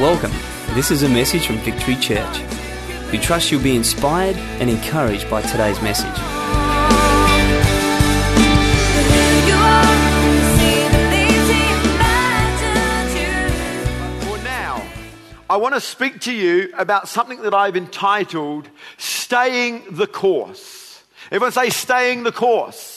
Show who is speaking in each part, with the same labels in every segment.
Speaker 1: Welcome. This is a message from Victory Church. We trust you'll be inspired and encouraged by today's message.
Speaker 2: For now, I want to speak to you about something that I've entitled Staying the Course. Everyone say, Staying the Course.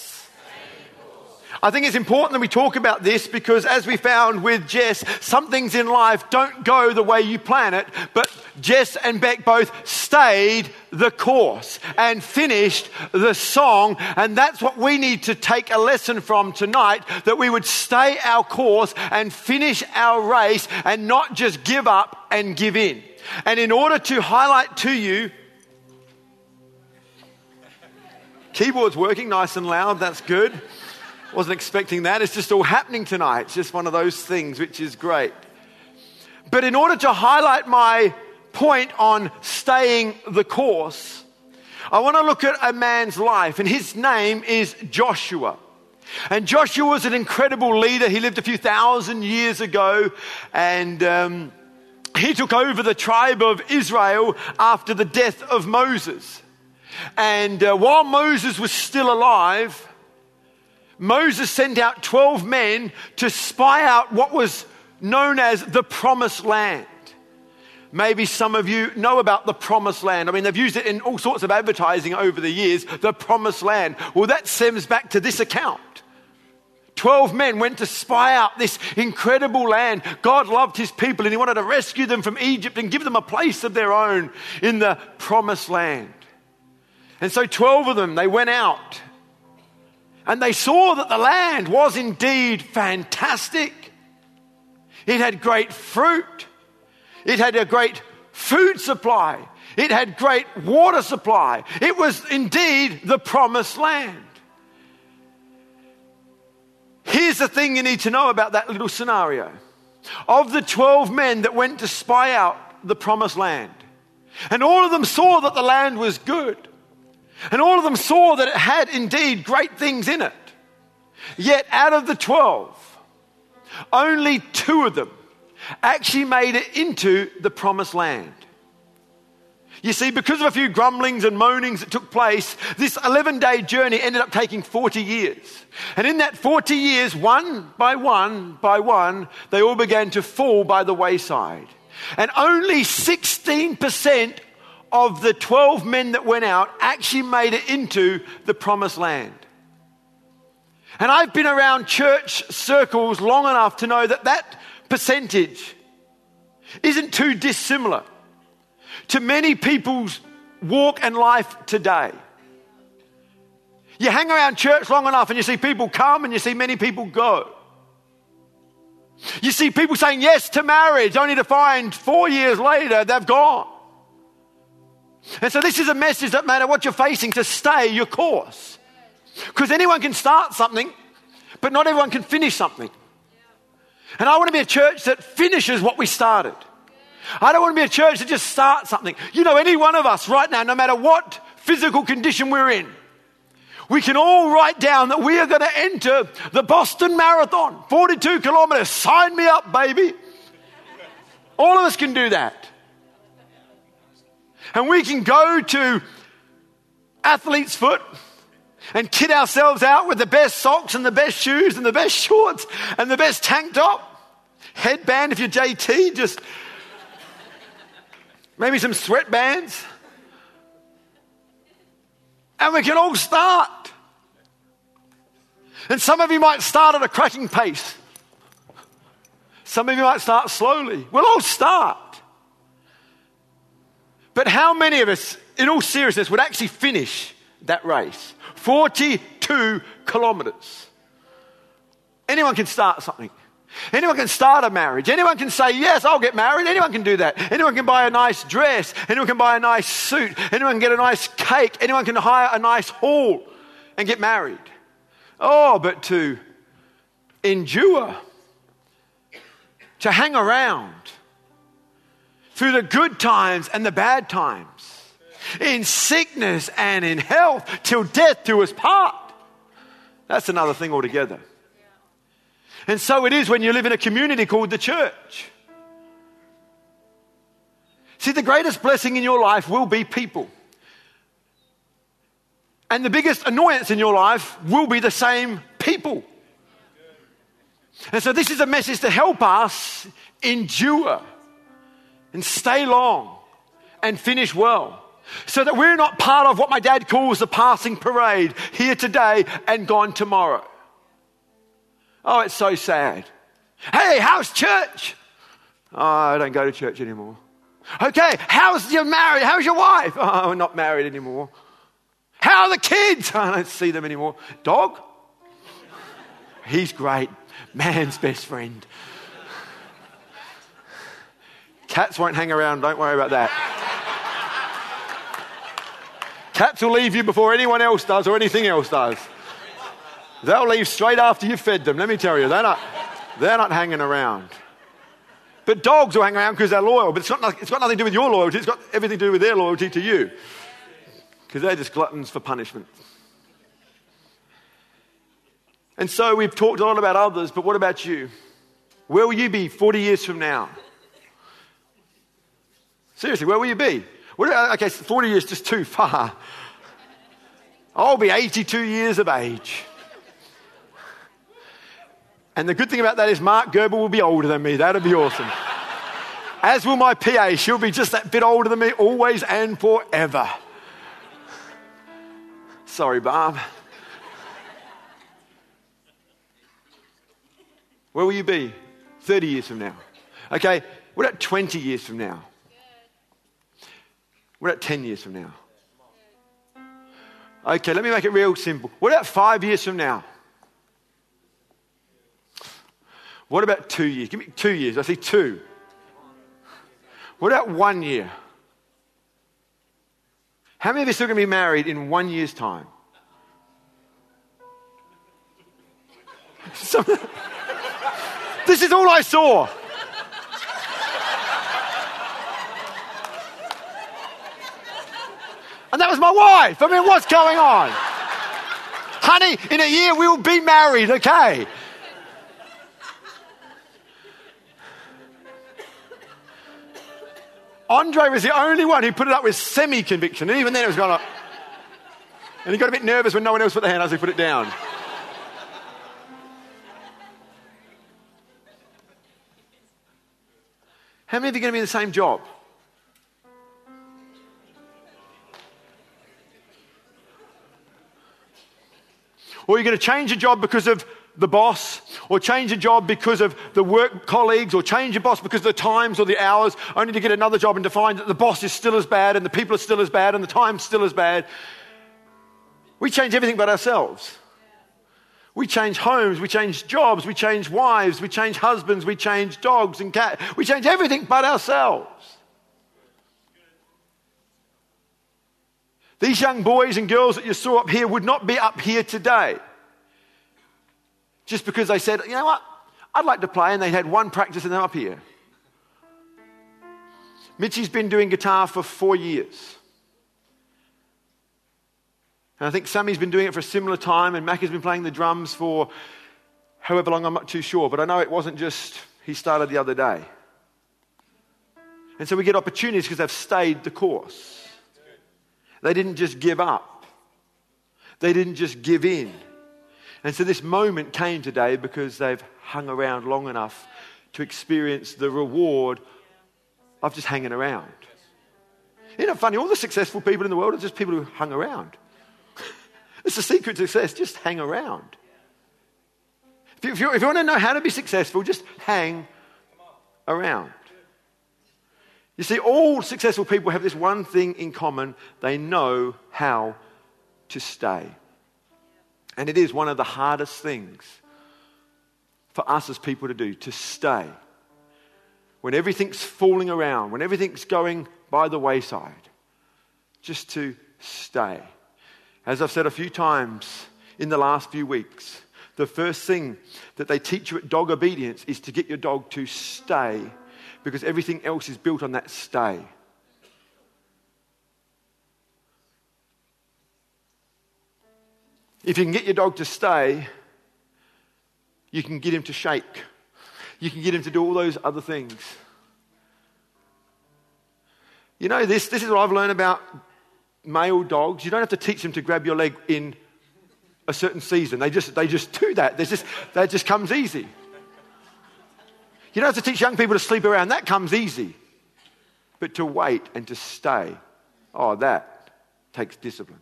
Speaker 2: I think it's important that we talk about this because, as we found with Jess, some things in life don't go the way you plan it, but Jess and Beck both stayed the course and finished the song. And that's what we need to take a lesson from tonight that we would stay our course and finish our race and not just give up and give in. And in order to highlight to you, keyboard's working nice and loud, that's good. Wasn't expecting that. It's just all happening tonight. It's just one of those things, which is great. But in order to highlight my point on staying the course, I want to look at a man's life, and his name is Joshua. And Joshua was an incredible leader. He lived a few thousand years ago, and um, he took over the tribe of Israel after the death of Moses. And uh, while Moses was still alive, Moses sent out 12 men to spy out what was known as the promised land. Maybe some of you know about the promised land. I mean, they've used it in all sorts of advertising over the years, the promised land. Well, that stems back to this account. Twelve men went to spy out this incredible land. God loved his people and he wanted to rescue them from Egypt and give them a place of their own in the promised land. And so 12 of them, they went out and they saw that the land was indeed fantastic. It had great fruit. It had a great food supply. It had great water supply. It was indeed the promised land. Here's the thing you need to know about that little scenario. Of the 12 men that went to spy out the promised land, and all of them saw that the land was good, and all of them saw that it had indeed great things in it. Yet out of the 12, only two of them actually made it into the promised land. You see, because of a few grumblings and moanings that took place, this 11 day journey ended up taking 40 years. And in that 40 years, one by one by one, they all began to fall by the wayside. And only 16% of the 12 men that went out actually made it into the promised land. And I've been around church circles long enough to know that that percentage isn't too dissimilar to many people's walk and life today. You hang around church long enough and you see people come and you see many people go. You see people saying yes to marriage only to find four years later they've gone. And so, this is a message that matter what you're facing to stay your course. Because anyone can start something, but not everyone can finish something. And I want to be a church that finishes what we started. I don't want to be a church that just starts something. You know, any one of us right now, no matter what physical condition we're in, we can all write down that we are going to enter the Boston Marathon, 42 kilometers. Sign me up, baby. All of us can do that. And we can go to Athlete's Foot and kit ourselves out with the best socks and the best shoes and the best shorts and the best tank top. Headband if you're JT, just maybe some sweatbands. And we can all start. And some of you might start at a cracking pace. Some of you might start slowly. We'll all start. But how many of us, in all seriousness, would actually finish that race? 42 kilometers. Anyone can start something. Anyone can start a marriage. Anyone can say, Yes, I'll get married. Anyone can do that. Anyone can buy a nice dress. Anyone can buy a nice suit. Anyone can get a nice cake. Anyone can hire a nice hall and get married. Oh, but to endure, to hang around through the good times and the bad times, in sickness and in health, till death do us part. That's another thing altogether. And so it is when you live in a community called the church. See, the greatest blessing in your life will be people. And the biggest annoyance in your life will be the same people. And so, this is a message to help us endure and stay long and finish well. So that we're not part of what my dad calls the passing parade here today and gone tomorrow. Oh, it's so sad. Hey, how's church? Oh, I don't go to church anymore. Okay, how's your marriage? How's your wife? Oh, we're not married anymore. How are the kids? I don't see them anymore. Dog? He's great. Man's best friend. Cats won't hang around, don't worry about that. Cats will leave you before anyone else does or anything else does. They'll leave straight after you've fed them, let me tell you. They're not, they're not hanging around. But dogs will hang around because they're loyal, but it's, not, it's got nothing to do with your loyalty, it's got everything to do with their loyalty to you. Because they're just gluttons for punishment. And so we've talked a lot about others, but what about you? Where will you be 40 years from now? Seriously, where will you be? What, okay, 40 years is just too far. I'll be 82 years of age. And the good thing about that is Mark Gerber will be older than me. That'll be awesome. As will my PA. She'll be just that bit older than me, always and forever. Sorry, Barb. Where will you be 30 years from now? Okay, what about 20 years from now? What about 10 years from now? Okay, let me make it real simple. What about five years from now? What about two years? Give me two years. I see two. What about one year? How many of you are going to be married in one year's time? this is all I saw. And that was my wife. I mean, what's going on? Honey, in a year we'll be married, okay? Andre was the only one who put it up with semi conviction. And even then it was going up. And he got a bit nervous when no one else put their hand as he put it down. How many of you are going to be in the same job? Or you're going to change your job because of the boss, or change a job because of the work colleagues, or change your boss because of the times or the hours, only to get another job and to find that the boss is still as bad, and the people are still as bad, and the time's still as bad. We change everything but ourselves. We change homes, we change jobs, we change wives, we change husbands, we change dogs and cats. We change everything but ourselves. These young boys and girls that you saw up here would not be up here today just because they said, you know what, I'd like to play, and they had one practice and they're up here. Mitchie's been doing guitar for four years. And I think Sammy's been doing it for a similar time, and Mac has been playing the drums for however long, I'm not too sure. But I know it wasn't just he started the other day. And so we get opportunities because they've stayed the course. They didn't just give up, they didn't just give in. And so this moment came today because they've hung around long enough to experience the reward of just hanging around. Isn't it funny? All the successful people in the world are just people who hung around. it's the secret to success. Just hang around. If you, if, you, if you want to know how to be successful, just hang around. You see, all successful people have this one thing in common they know how to stay. And it is one of the hardest things for us as people to do to stay. When everything's falling around, when everything's going by the wayside, just to stay. As I've said a few times in the last few weeks, the first thing that they teach you at dog obedience is to get your dog to stay because everything else is built on that stay. If you can get your dog to stay, you can get him to shake. You can get him to do all those other things. You know, this, this is what I've learned about male dogs. You don't have to teach them to grab your leg in a certain season. They just, they just do that. Just, that just comes easy. You don't have to teach young people to sleep around. That comes easy. But to wait and to stay, oh, that takes discipline.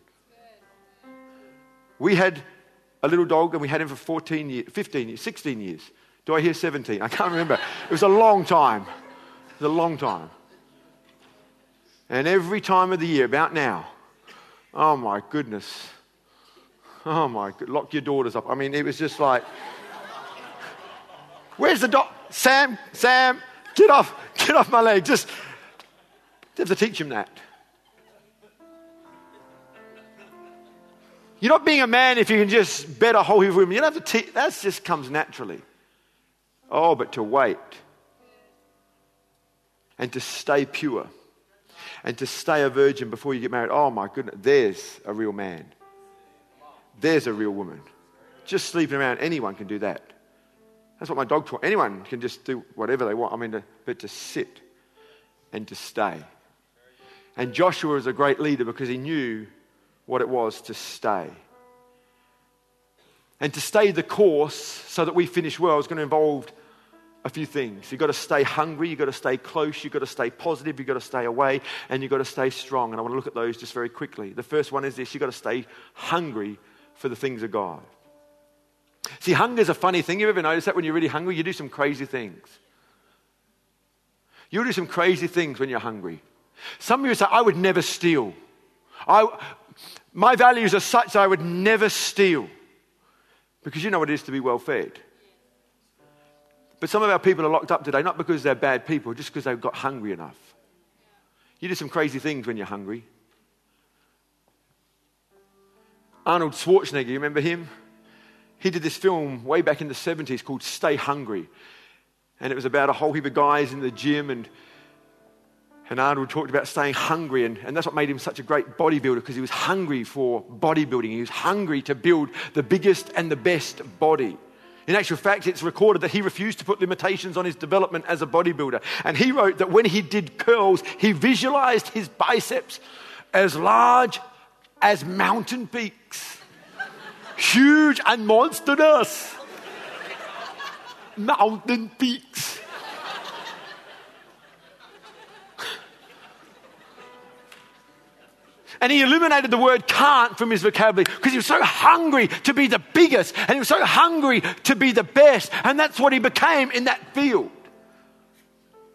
Speaker 2: We had a little dog and we had him for 14 years, 15 years, 16 years. Do I hear 17? I can't remember. It was a long time. It was a long time. And every time of the year, about now, oh my goodness. Oh my, lock your daughters up. I mean, it was just like, where's the dog? Sam, Sam, get off, get off my leg. Just have to teach him that. You're not being a man if you can just bet a whole heap of women. You don't have to teach, that just comes naturally. Oh, but to wait and to stay pure and to stay a virgin before you get married. Oh my goodness, there's a real man. There's a real woman. Just sleeping around, anyone can do that. That's what my dog taught. Anyone can just do whatever they want. I mean, to, but to sit and to stay. And Joshua was a great leader because he knew what it was to stay. And to stay the course so that we finish well is going to involve a few things. You've got to stay hungry, you've got to stay close, you've got to stay positive, you've got to stay away, and you've got to stay strong. And I want to look at those just very quickly. The first one is this you've got to stay hungry for the things of God. See, hunger is a funny thing. You ever notice that when you're really hungry, you do some crazy things? You'll do some crazy things when you're hungry. Some of you say, I would never steal. I, my values are such that I would never steal. Because you know what it is to be well fed. But some of our people are locked up today, not because they're bad people, just because they've got hungry enough. You do some crazy things when you're hungry. Arnold Schwarzenegger, you remember him? He did this film way back in the 70s called Stay Hungry. And it was about a whole heap of guys in the gym, and, and Arnold talked about staying hungry. And, and that's what made him such a great bodybuilder because he was hungry for bodybuilding. He was hungry to build the biggest and the best body. In actual fact, it's recorded that he refused to put limitations on his development as a bodybuilder. And he wrote that when he did curls, he visualized his biceps as large as mountain peaks huge and monstrous mountain peaks. And he eliminated the word can't from his vocabulary because he was so hungry to be the biggest and he was so hungry to be the best. And that's what he became in that field.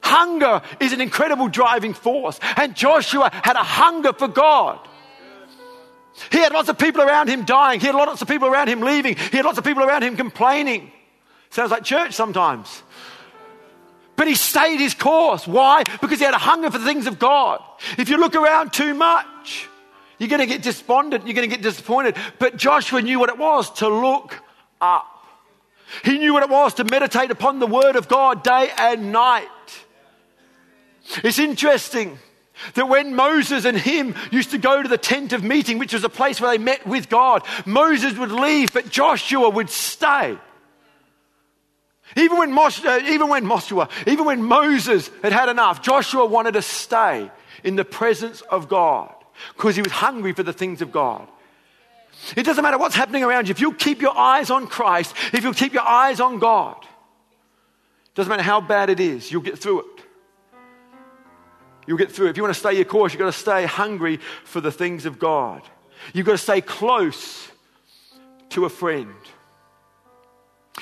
Speaker 2: Hunger is an incredible driving force. And Joshua had a hunger for God. He had lots of people around him dying. He had lots of people around him leaving. He had lots of people around him complaining. Sounds like church sometimes. But he stayed his course. Why? Because he had a hunger for the things of God. If you look around too much, you're going to get despondent. You're going to get disappointed. But Joshua knew what it was to look up. He knew what it was to meditate upon the word of God day and night. It's interesting that when Moses and him used to go to the tent of meeting, which was a place where they met with God, Moses would leave, but Joshua would stay. Even when, uh, even when Joshua, even when Moses had had enough, Joshua wanted to stay in the presence of God because he was hungry for the things of God. It doesn't matter what's happening around you. If you keep your eyes on Christ, if you keep your eyes on God, it doesn't matter how bad it is, you'll get through it. You'll get through. If you want to stay your course, you've got to stay hungry for the things of God. You've got to stay close to a friend.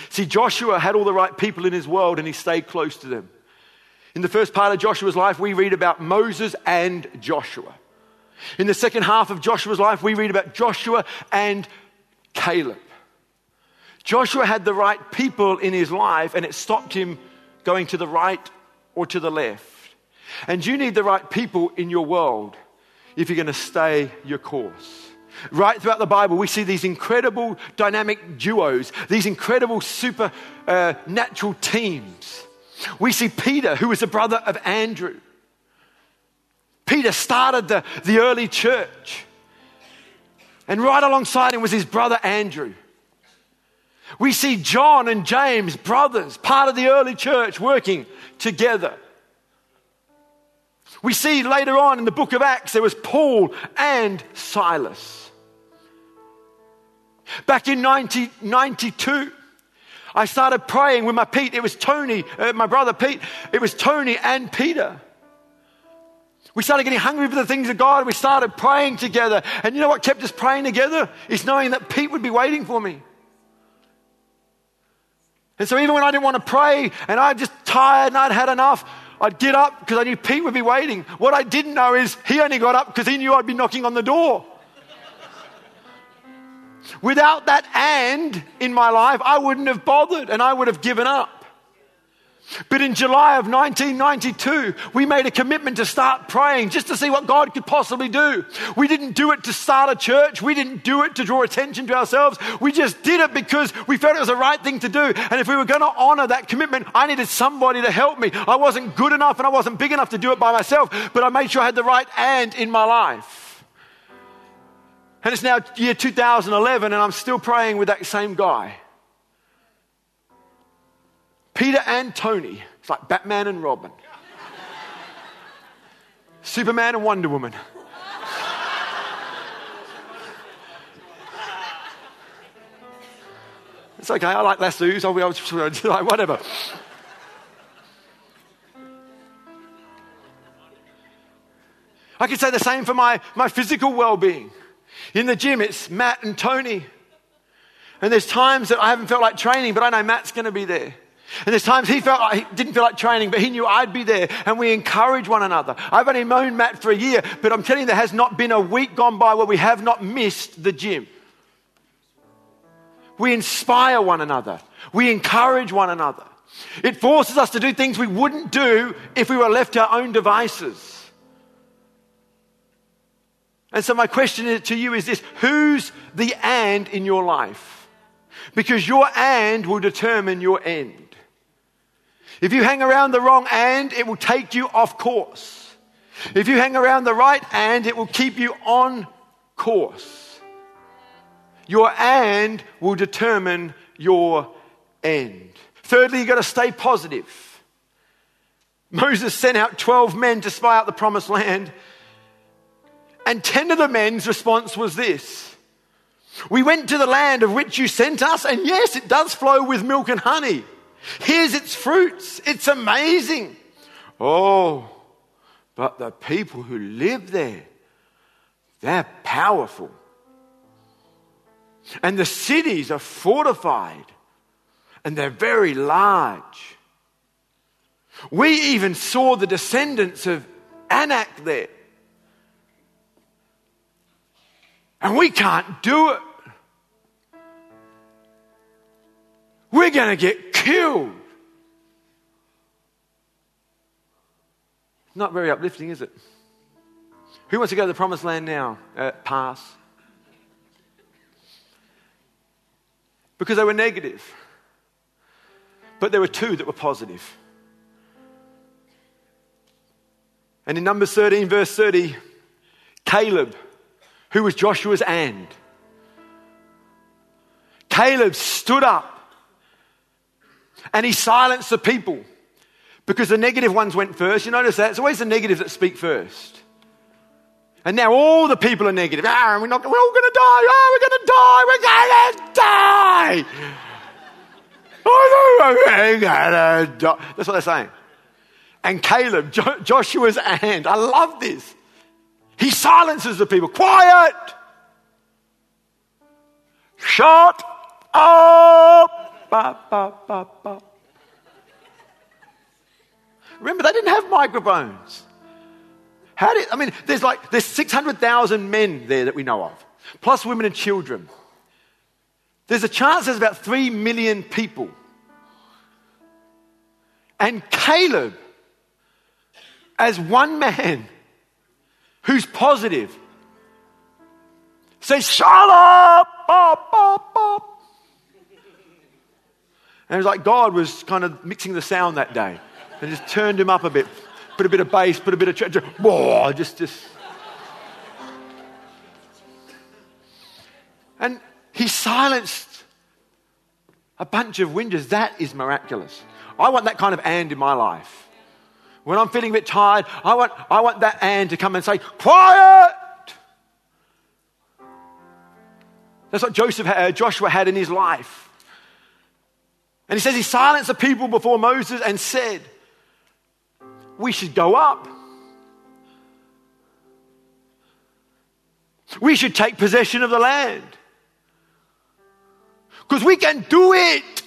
Speaker 2: See, Joshua had all the right people in his world and he stayed close to them. In the first part of Joshua's life, we read about Moses and Joshua. In the second half of Joshua's life, we read about Joshua and Caleb. Joshua had the right people in his life and it stopped him going to the right or to the left. And you need the right people in your world if you're going to stay your course. Right throughout the Bible, we see these incredible dynamic duos, these incredible supernatural uh, teams. We see Peter, who was the brother of Andrew. Peter started the, the early church. And right alongside him was his brother Andrew. We see John and James, brothers, part of the early church, working together. We see later on in the book of Acts, there was Paul and Silas. Back in 1992, I started praying with my Pete. It was Tony, uh, my brother Pete. It was Tony and Peter. We started getting hungry for the things of God. We started praying together. And you know what kept us praying together? Is knowing that Pete would be waiting for me. And so even when I didn't want to pray and I just tired and I'd had enough, I'd get up because I knew Pete would be waiting. What I didn't know is he only got up because he knew I'd be knocking on the door. Without that and in my life, I wouldn't have bothered and I would have given up. But in July of 1992, we made a commitment to start praying just to see what God could possibly do. We didn't do it to start a church. We didn't do it to draw attention to ourselves. We just did it because we felt it was the right thing to do. And if we were going to honor that commitment, I needed somebody to help me. I wasn't good enough and I wasn't big enough to do it by myself, but I made sure I had the right and in my life. And it's now year 2011 and I'm still praying with that same guy. Peter and Tony. It's like Batman and Robin. Superman and Wonder Woman. It's okay, I like lassos, I'll be able to, like, whatever. I could say the same for my, my physical well being. In the gym, it's Matt and Tony. And there's times that I haven't felt like training, but I know Matt's going to be there. And there's times he felt like he didn't feel like training, but he knew I'd be there and we encourage one another. I've only known Matt for a year, but I'm telling you, there has not been a week gone by where we have not missed the gym. We inspire one another. We encourage one another. It forces us to do things we wouldn't do if we were left to our own devices. And so, my question to you is this Who's the and in your life? Because your and will determine your end. If you hang around the wrong and, it will take you off course. If you hang around the right and, it will keep you on course. Your and will determine your end. Thirdly, you've got to stay positive. Moses sent out 12 men to spy out the promised land, and 10 of the men's response was this We went to the land of which you sent us, and yes, it does flow with milk and honey. Here's its fruits. It's amazing. Oh, but the people who live there, they're powerful. And the cities are fortified and they're very large. We even saw the descendants of Anak there. And we can't do it. We're going to get killed. Not very uplifting, is it? Who wants to go to the promised land now? Uh, pass. Because they were negative. But there were two that were positive. And in Numbers 13, verse 30, Caleb, who was Joshua's and, Caleb stood up and he silenced the people because the negative ones went first. You notice that? It's always the negatives that speak first. And now all the people are negative. Ah, we're, not, we're all going to die. Oh, we're going to die. We're going to die. Oh, to die. That's what they're saying. And Caleb, jo- Joshua's hand, I love this. He silences the people. Quiet. Shut up. Remember, they didn't have microphones. How did, I mean, there's like, there's 600,000 men there that we know of, plus women and children. There's a chance there's about 3 million people. And Caleb, as one man who's positive, says, Shut up! Bop, bop, bop. And it was like God was kind of mixing the sound that day and just turned him up a bit. Put a bit of bass, put a bit of church. Just, just. And he silenced a bunch of whingers. That is miraculous. I want that kind of and in my life. When I'm feeling a bit tired, I want, I want that and to come and say, Quiet! That's what Joseph uh, Joshua had in his life. And he says he silenced the people before Moses and said, We should go up. We should take possession of the land. Because we can do it.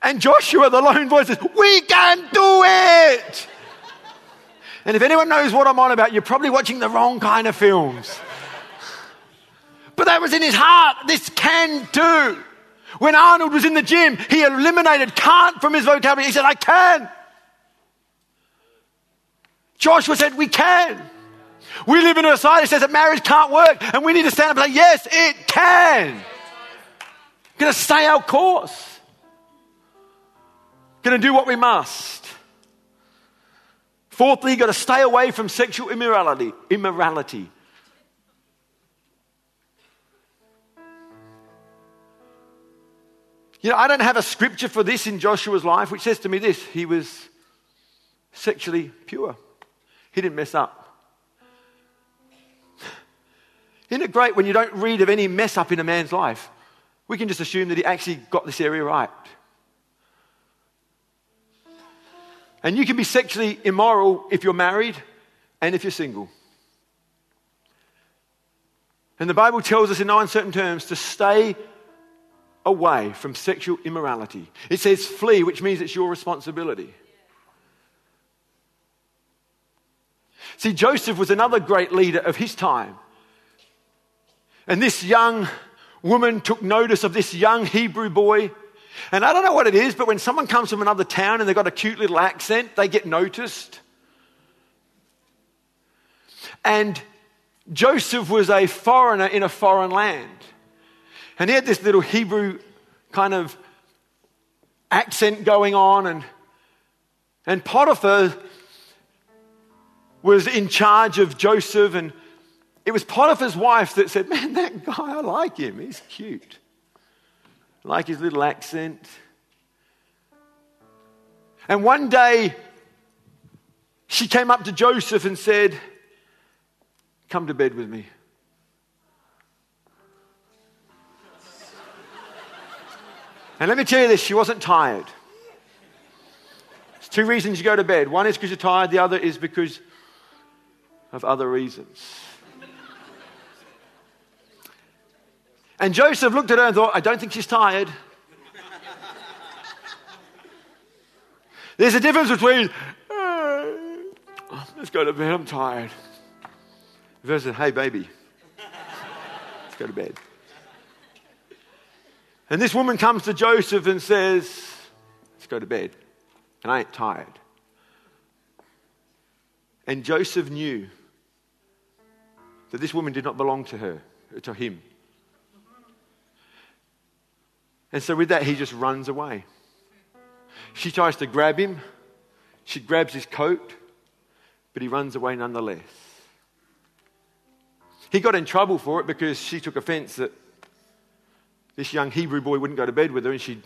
Speaker 2: And Joshua, the lone voice, says, We can do it. And if anyone knows what I'm on about, you're probably watching the wrong kind of films. That was in his heart. This can do. When Arnold was in the gym, he eliminated can't from his vocabulary. He said, I can. Joshua said, We can. We live in a society that says that marriage can't work, and we need to stand up and say, Yes, it can. Going to stay our course. Going to do what we must. Fourthly, you've got to stay away from sexual immorality. Immorality. You know, I don't have a scripture for this in Joshua's life which says to me this he was sexually pure, he didn't mess up. Isn't it great when you don't read of any mess up in a man's life? We can just assume that he actually got this area right. And you can be sexually immoral if you're married and if you're single. And the Bible tells us in no uncertain terms to stay away from sexual immorality. It says flee, which means it's your responsibility. See, Joseph was another great leader of his time. And this young woman took notice of this young Hebrew boy and I don't know what it is, but when someone comes from another town and they've got a cute little accent, they get noticed. And Joseph was a foreigner in a foreign land. And he had this little Hebrew kind of accent going on. And, and Potiphar was in charge of Joseph. And it was Potiphar's wife that said, Man, that guy, I like him. He's cute like his little accent. And one day, she came up to Joseph and said, Come to bed with me. And let me tell you this she wasn't tired. There's two reasons you go to bed. One is because you're tired, the other is because of other reasons. And Joseph looked at her and thought, I don't think she's tired. There's a difference between, let's go to bed, I'm tired, versus, hey, baby, let's go to bed. And this woman comes to Joseph and says, let's go to bed. And I ain't tired. And Joseph knew that this woman did not belong to her, to him. And so, with that, he just runs away. She tries to grab him. She grabs his coat, but he runs away nonetheless. He got in trouble for it because she took offense that this young Hebrew boy wouldn't go to bed with her, and she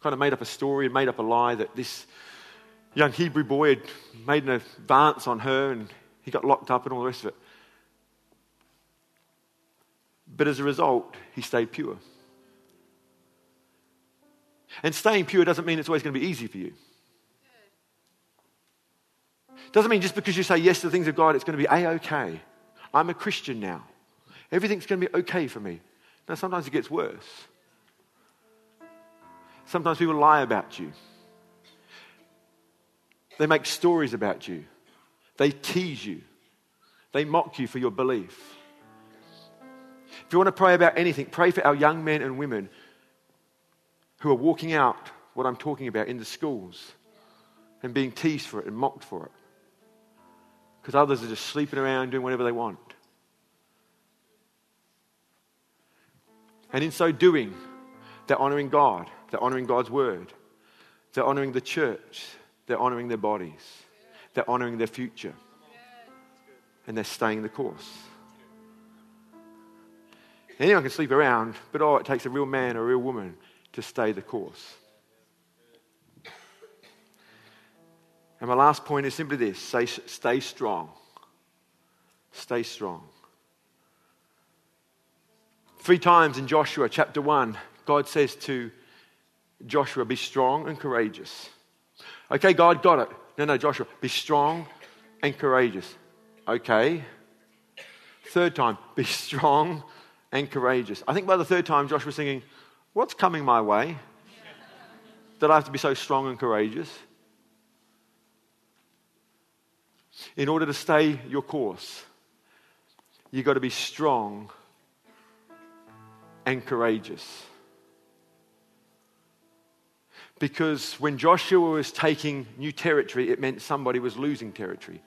Speaker 2: kind of made up a story and made up a lie that this young Hebrew boy had made an advance on her and he got locked up and all the rest of it. But as a result, he stayed pure. And staying pure doesn't mean it's always going to be easy for you. Doesn't mean just because you say yes to the things of God, it's going to be a okay. I'm a Christian now. Everything's going to be okay for me. Now, sometimes it gets worse. Sometimes people lie about you. They make stories about you. They tease you. They mock you for your belief. If you want to pray about anything, pray for our young men and women who are walking out what I'm talking about in the schools and being teased for it and mocked for it. Because others are just sleeping around doing whatever they want. And in so doing, they're honoring God, they're honoring God's word, they're honoring the church, they're honoring their bodies, they're honoring their future, and they're staying the course. Anyone can sleep around, but oh, it takes a real man or a real woman to stay the course. And my last point is simply this stay, stay strong. Stay strong. Three times in Joshua chapter 1, God says to Joshua, Be strong and courageous. Okay, God got it. No, no, Joshua, be strong and courageous. Okay. Third time, be strong and courageous. I think by the third time, Joshua was thinking, What's coming my way? That I have to be so strong and courageous? In order to stay your course, you've got to be strong and courageous. Because when Joshua was taking new territory, it meant somebody was losing territory.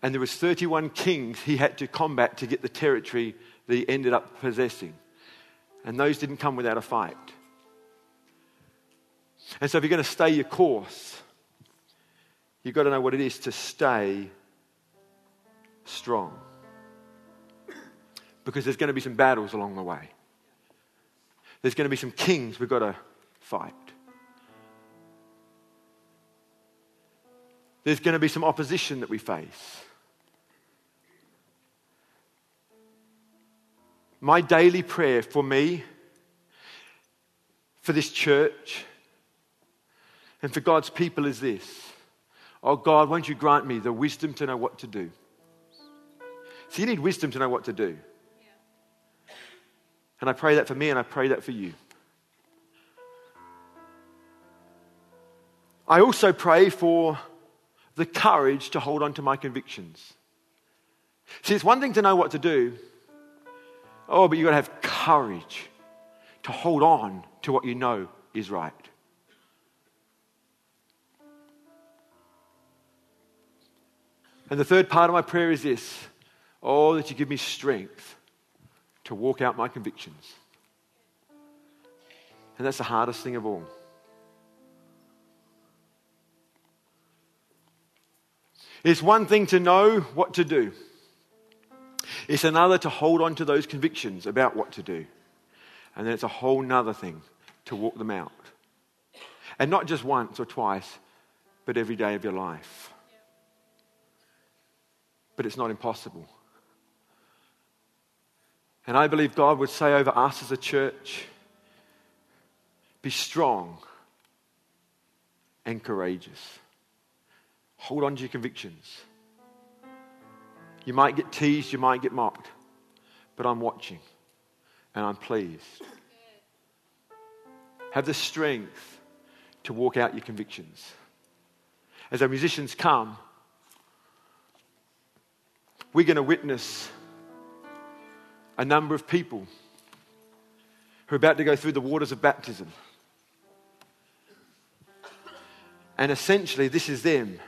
Speaker 2: And there was 31 kings he had to combat to get the territory that he ended up possessing. And those didn't come without a fight. And so if you're going to stay your course, You've got to know what it is to stay strong. Because there's going to be some battles along the way. There's going to be some kings we've got to fight. There's going to be some opposition that we face. My daily prayer for me, for this church, and for God's people is this Oh God, won't you grant me the wisdom to know what to do? So you need wisdom to know what to do. And I pray that for me and I pray that for you. I also pray for the courage to hold on to my convictions. See, it's one thing to know what to do. Oh, but you've got to have courage to hold on to what you know is right. And the third part of my prayer is this Oh, that you give me strength to walk out my convictions. And that's the hardest thing of all. It's one thing to know what to do, it's another to hold on to those convictions about what to do. And then it's a whole nother thing to walk them out. And not just once or twice, but every day of your life but it's not impossible. And I believe God would say over us as a church be strong and courageous. Hold on to your convictions. You might get teased, you might get mocked, but I'm watching and I'm pleased. Have the strength to walk out your convictions. As our musicians come, we're going to witness a number of people who are about to go through the waters of baptism. And essentially, this is them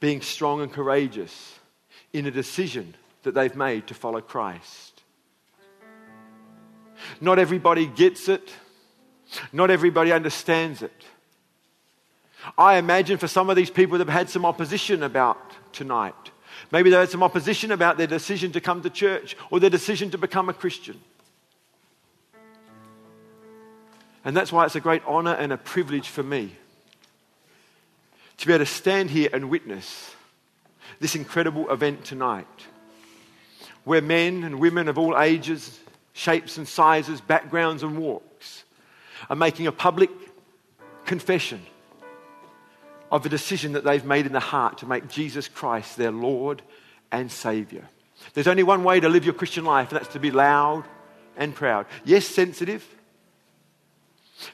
Speaker 2: being strong and courageous in a decision that they've made to follow Christ. Not everybody gets it, not everybody understands it. I imagine for some of these people that have had some opposition about tonight, Maybe they had some opposition about their decision to come to church or their decision to become a Christian. And that's why it's a great honor and a privilege for me to be able to stand here and witness this incredible event tonight, where men and women of all ages, shapes and sizes, backgrounds and walks are making a public confession of the decision that they've made in the heart to make Jesus Christ their Lord and Savior. There's only one way to live your Christian life, and that's to be loud and proud. Yes, sensitive.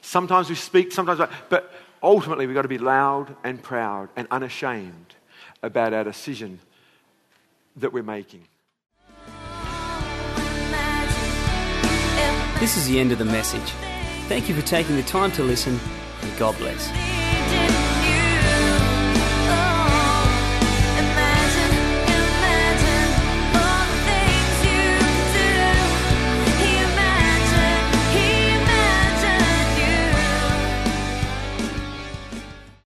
Speaker 2: Sometimes we speak, sometimes, but ultimately we've got to be loud and proud and unashamed about our decision that we're making.
Speaker 1: This is the end of the message. Thank you for taking the time to listen, and God bless.